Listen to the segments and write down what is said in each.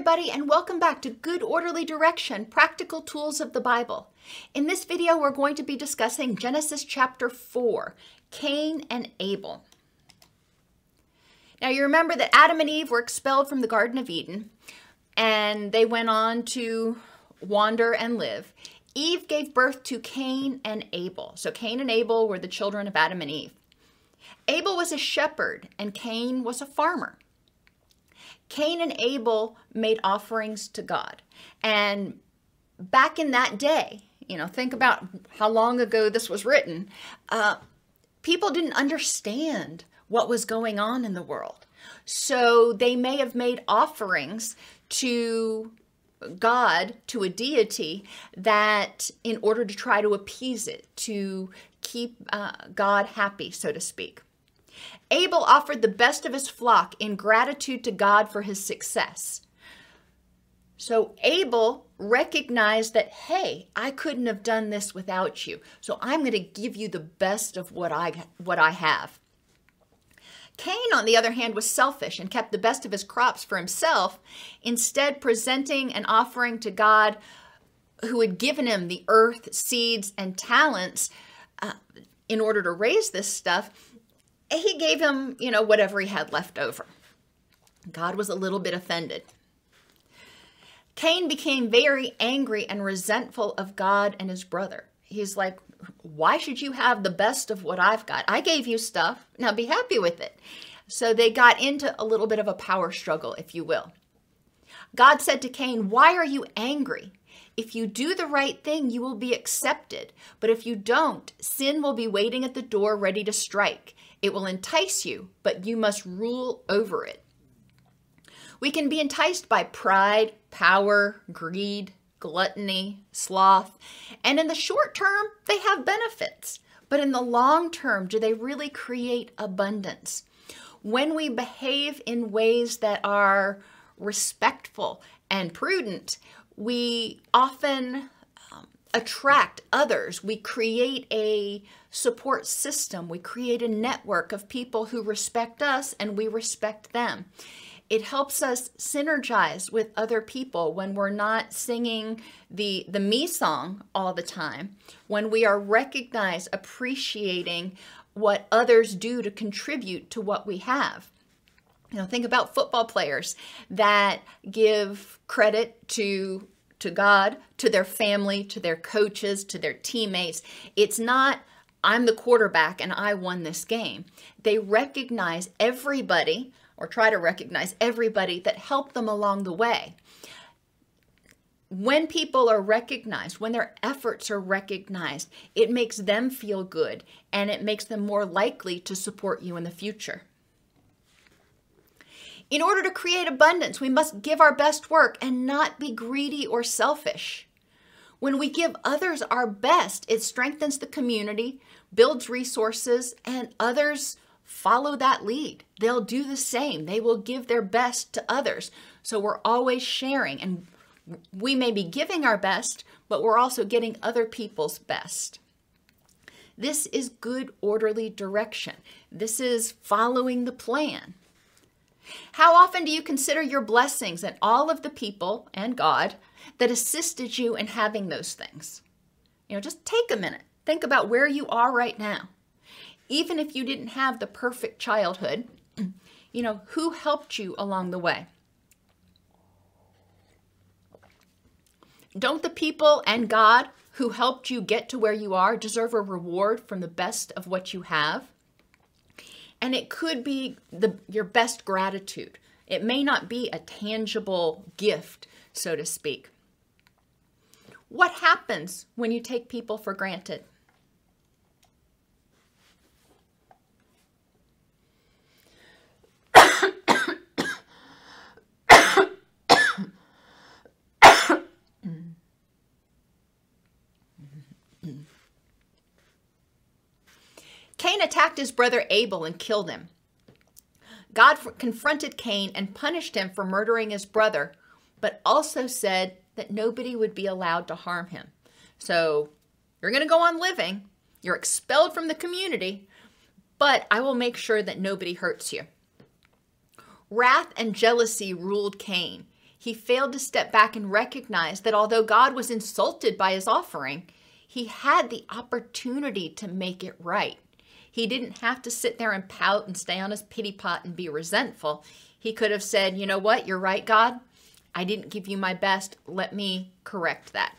everybody, and welcome back to Good Orderly Direction Practical Tools of the Bible. In this video, we're going to be discussing Genesis chapter 4 Cain and Abel. Now, you remember that Adam and Eve were expelled from the Garden of Eden, and they went on to wander and live. Eve gave birth to Cain and Abel. So, Cain and Abel were the children of Adam and Eve. Abel was a shepherd, and Cain was a farmer. Cain and Abel made offerings to God. And back in that day, you know, think about how long ago this was written, uh, people didn't understand what was going on in the world. So they may have made offerings to God, to a deity, that in order to try to appease it, to keep uh, God happy, so to speak. Abel offered the best of his flock in gratitude to God for his success. So Abel recognized that, hey, I couldn't have done this without you. So I'm going to give you the best of what I what I have. Cain, on the other hand, was selfish and kept the best of his crops for himself, instead presenting an offering to God who had given him the earth, seeds, and talents uh, in order to raise this stuff he gave him, you know, whatever he had left over. God was a little bit offended. Cain became very angry and resentful of God and his brother. He's like, Why should you have the best of what I've got? I gave you stuff. Now be happy with it. So they got into a little bit of a power struggle, if you will. God said to Cain, Why are you angry? If you do the right thing, you will be accepted. But if you don't, sin will be waiting at the door ready to strike. It will entice you, but you must rule over it. We can be enticed by pride, power, greed, gluttony, sloth, and in the short term, they have benefits. But in the long term, do they really create abundance? When we behave in ways that are respectful and prudent, we often um, attract others. We create a support system. We create a network of people who respect us and we respect them. It helps us synergize with other people when we're not singing the, the me song all the time, when we are recognized, appreciating what others do to contribute to what we have. You know, think about football players that give credit to to God, to their family, to their coaches, to their teammates. It's not I'm the quarterback and I won this game. They recognize everybody or try to recognize everybody that helped them along the way. When people are recognized, when their efforts are recognized, it makes them feel good and it makes them more likely to support you in the future. In order to create abundance, we must give our best work and not be greedy or selfish. When we give others our best, it strengthens the community, builds resources, and others follow that lead. They'll do the same. They will give their best to others. So we're always sharing, and we may be giving our best, but we're also getting other people's best. This is good, orderly direction. This is following the plan. How often do you consider your blessings and all of the people and God that assisted you in having those things. You know, just take a minute. Think about where you are right now. Even if you didn't have the perfect childhood, you know, who helped you along the way? Don't the people and God who helped you get to where you are deserve a reward from the best of what you have? And it could be the, your best gratitude. It may not be a tangible gift, so to speak. What happens when you take people for granted? Cain attacked his brother Abel and killed him. God confronted Cain and punished him for murdering his brother, but also said that nobody would be allowed to harm him. So you're going to go on living, you're expelled from the community, but I will make sure that nobody hurts you. Wrath and jealousy ruled Cain. he failed to step back and recognize that although God was insulted by his offering, he had the opportunity to make it right. He didn't have to sit there and pout and stay on his pity pot and be resentful. He could have said, You know what? You're right, God. I didn't give you my best. Let me correct that.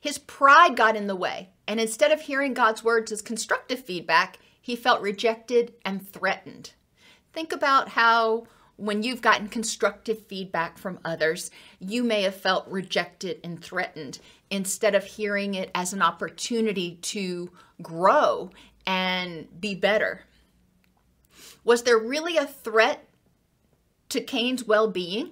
His pride got in the way, and instead of hearing God's words as constructive feedback, he felt rejected and threatened. Think about how when you've gotten constructive feedback from others, you may have felt rejected and threatened instead of hearing it as an opportunity to grow and be better. Was there really a threat to Cain's well being?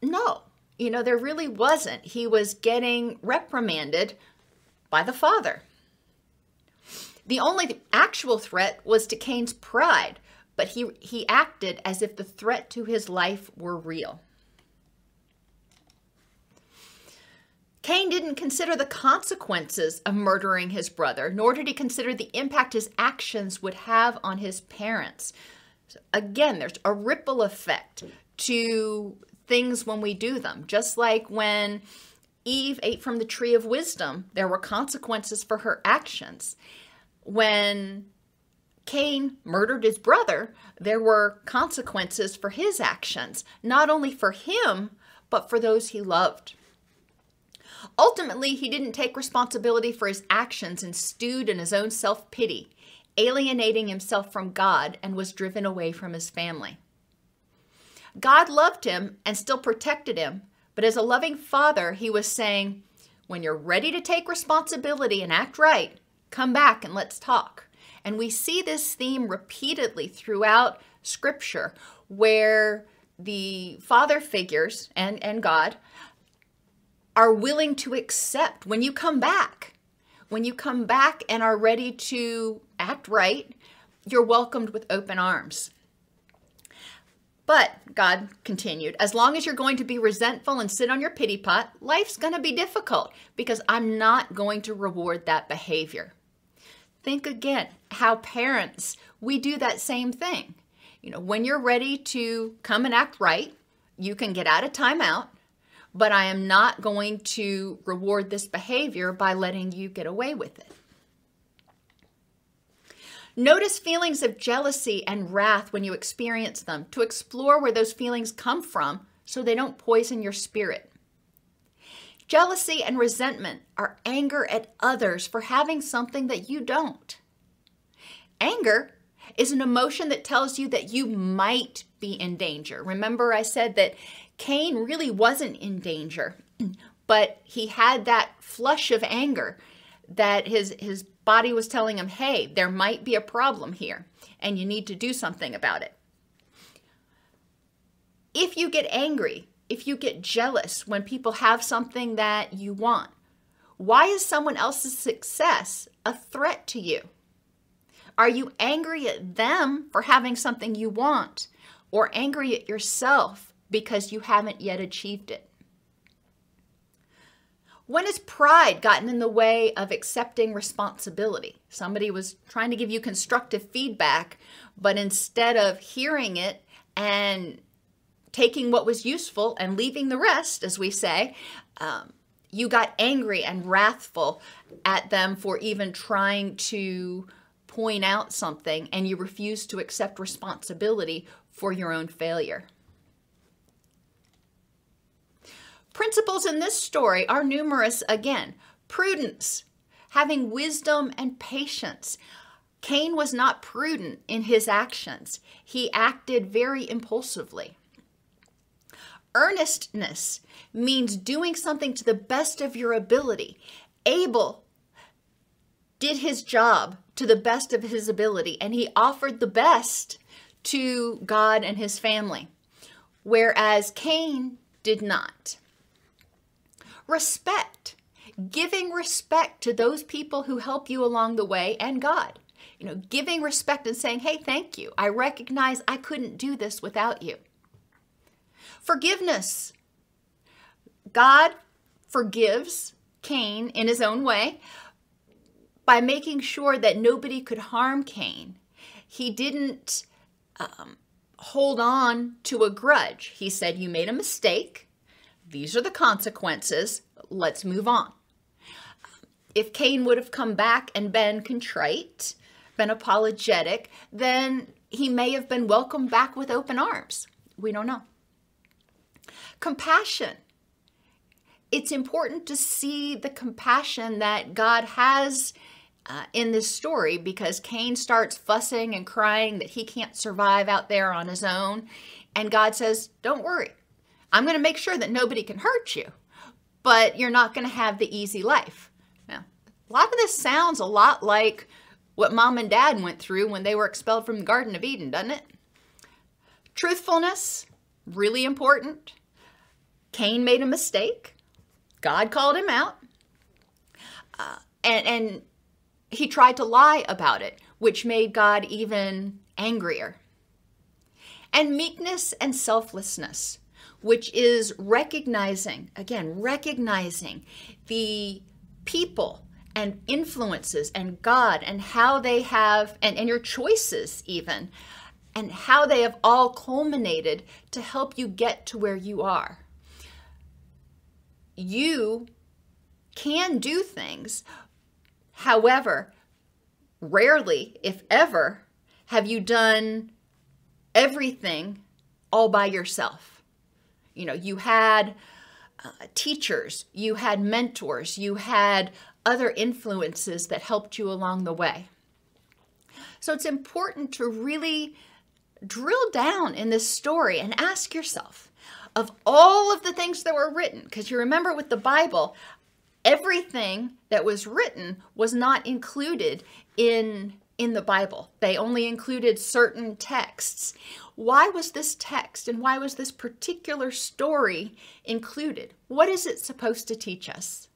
No, you know, there really wasn't. He was getting reprimanded by the father. The only actual threat was to Cain's pride but he, he acted as if the threat to his life were real. Cain didn't consider the consequences of murdering his brother, nor did he consider the impact his actions would have on his parents. So again, there's a ripple effect to things when we do them. Just like when Eve ate from the tree of wisdom, there were consequences for her actions. When Cain murdered his brother, there were consequences for his actions, not only for him, but for those he loved. Ultimately, he didn't take responsibility for his actions and stewed in his own self pity, alienating himself from God and was driven away from his family. God loved him and still protected him, but as a loving father, he was saying, When you're ready to take responsibility and act right, come back and let's talk. And we see this theme repeatedly throughout Scripture where the father figures and, and God are willing to accept when you come back. When you come back and are ready to act right, you're welcomed with open arms. But, God continued, as long as you're going to be resentful and sit on your pity pot, life's going to be difficult because I'm not going to reward that behavior. Think again how parents, we do that same thing. You know, when you're ready to come and act right, you can get out of timeout, but I am not going to reward this behavior by letting you get away with it. Notice feelings of jealousy and wrath when you experience them to explore where those feelings come from so they don't poison your spirit. Jealousy and resentment are anger at others for having something that you don't. Anger is an emotion that tells you that you might be in danger. Remember, I said that Cain really wasn't in danger, but he had that flush of anger that his, his body was telling him, hey, there might be a problem here, and you need to do something about it. If you get angry, if you get jealous when people have something that you want? Why is someone else's success a threat to you? Are you angry at them for having something you want or angry at yourself because you haven't yet achieved it? When has pride gotten in the way of accepting responsibility? Somebody was trying to give you constructive feedback, but instead of hearing it and taking what was useful and leaving the rest, as we say, um, you got angry and wrathful at them for even trying to point out something and you refused to accept responsibility for your own failure. Principles in this story are numerous again. Prudence, having wisdom and patience. Cain was not prudent in his actions. He acted very impulsively. Earnestness means doing something to the best of your ability. Abel did his job to the best of his ability, and he offered the best to God and his family, whereas Cain did not. Respect, giving respect to those people who help you along the way and God. You know, giving respect and saying, hey, thank you. I recognize I couldn't do this without you. Forgiveness. God forgives Cain in his own way by making sure that nobody could harm Cain. He didn't um, hold on to a grudge. He said, You made a mistake. These are the consequences. Let's move on. If Cain would have come back and been contrite, been apologetic, then he may have been welcomed back with open arms. We don't know. Compassion. It's important to see the compassion that God has uh, in this story because Cain starts fussing and crying that he can't survive out there on his own. And God says, Don't worry. I'm going to make sure that nobody can hurt you, but you're not going to have the easy life. Now, a lot of this sounds a lot like what mom and dad went through when they were expelled from the Garden of Eden, doesn't it? Truthfulness, really important. Cain made a mistake. God called him out. Uh, and, and he tried to lie about it, which made God even angrier. And meekness and selflessness, which is recognizing, again, recognizing the people and influences and God and how they have, and, and your choices even, and how they have all culminated to help you get to where you are. You can do things However, rarely, if ever, have you done everything all by yourself. You know, you had uh, teachers, you had mentors, you had other influences that helped you along the way. So it's important to really drill down in this story and ask yourself of all of the things that were written, because you remember with the Bible, everything that was written was not included in in the Bible. They only included certain texts. Why was this text and why was this particular story included? What is it supposed to teach us?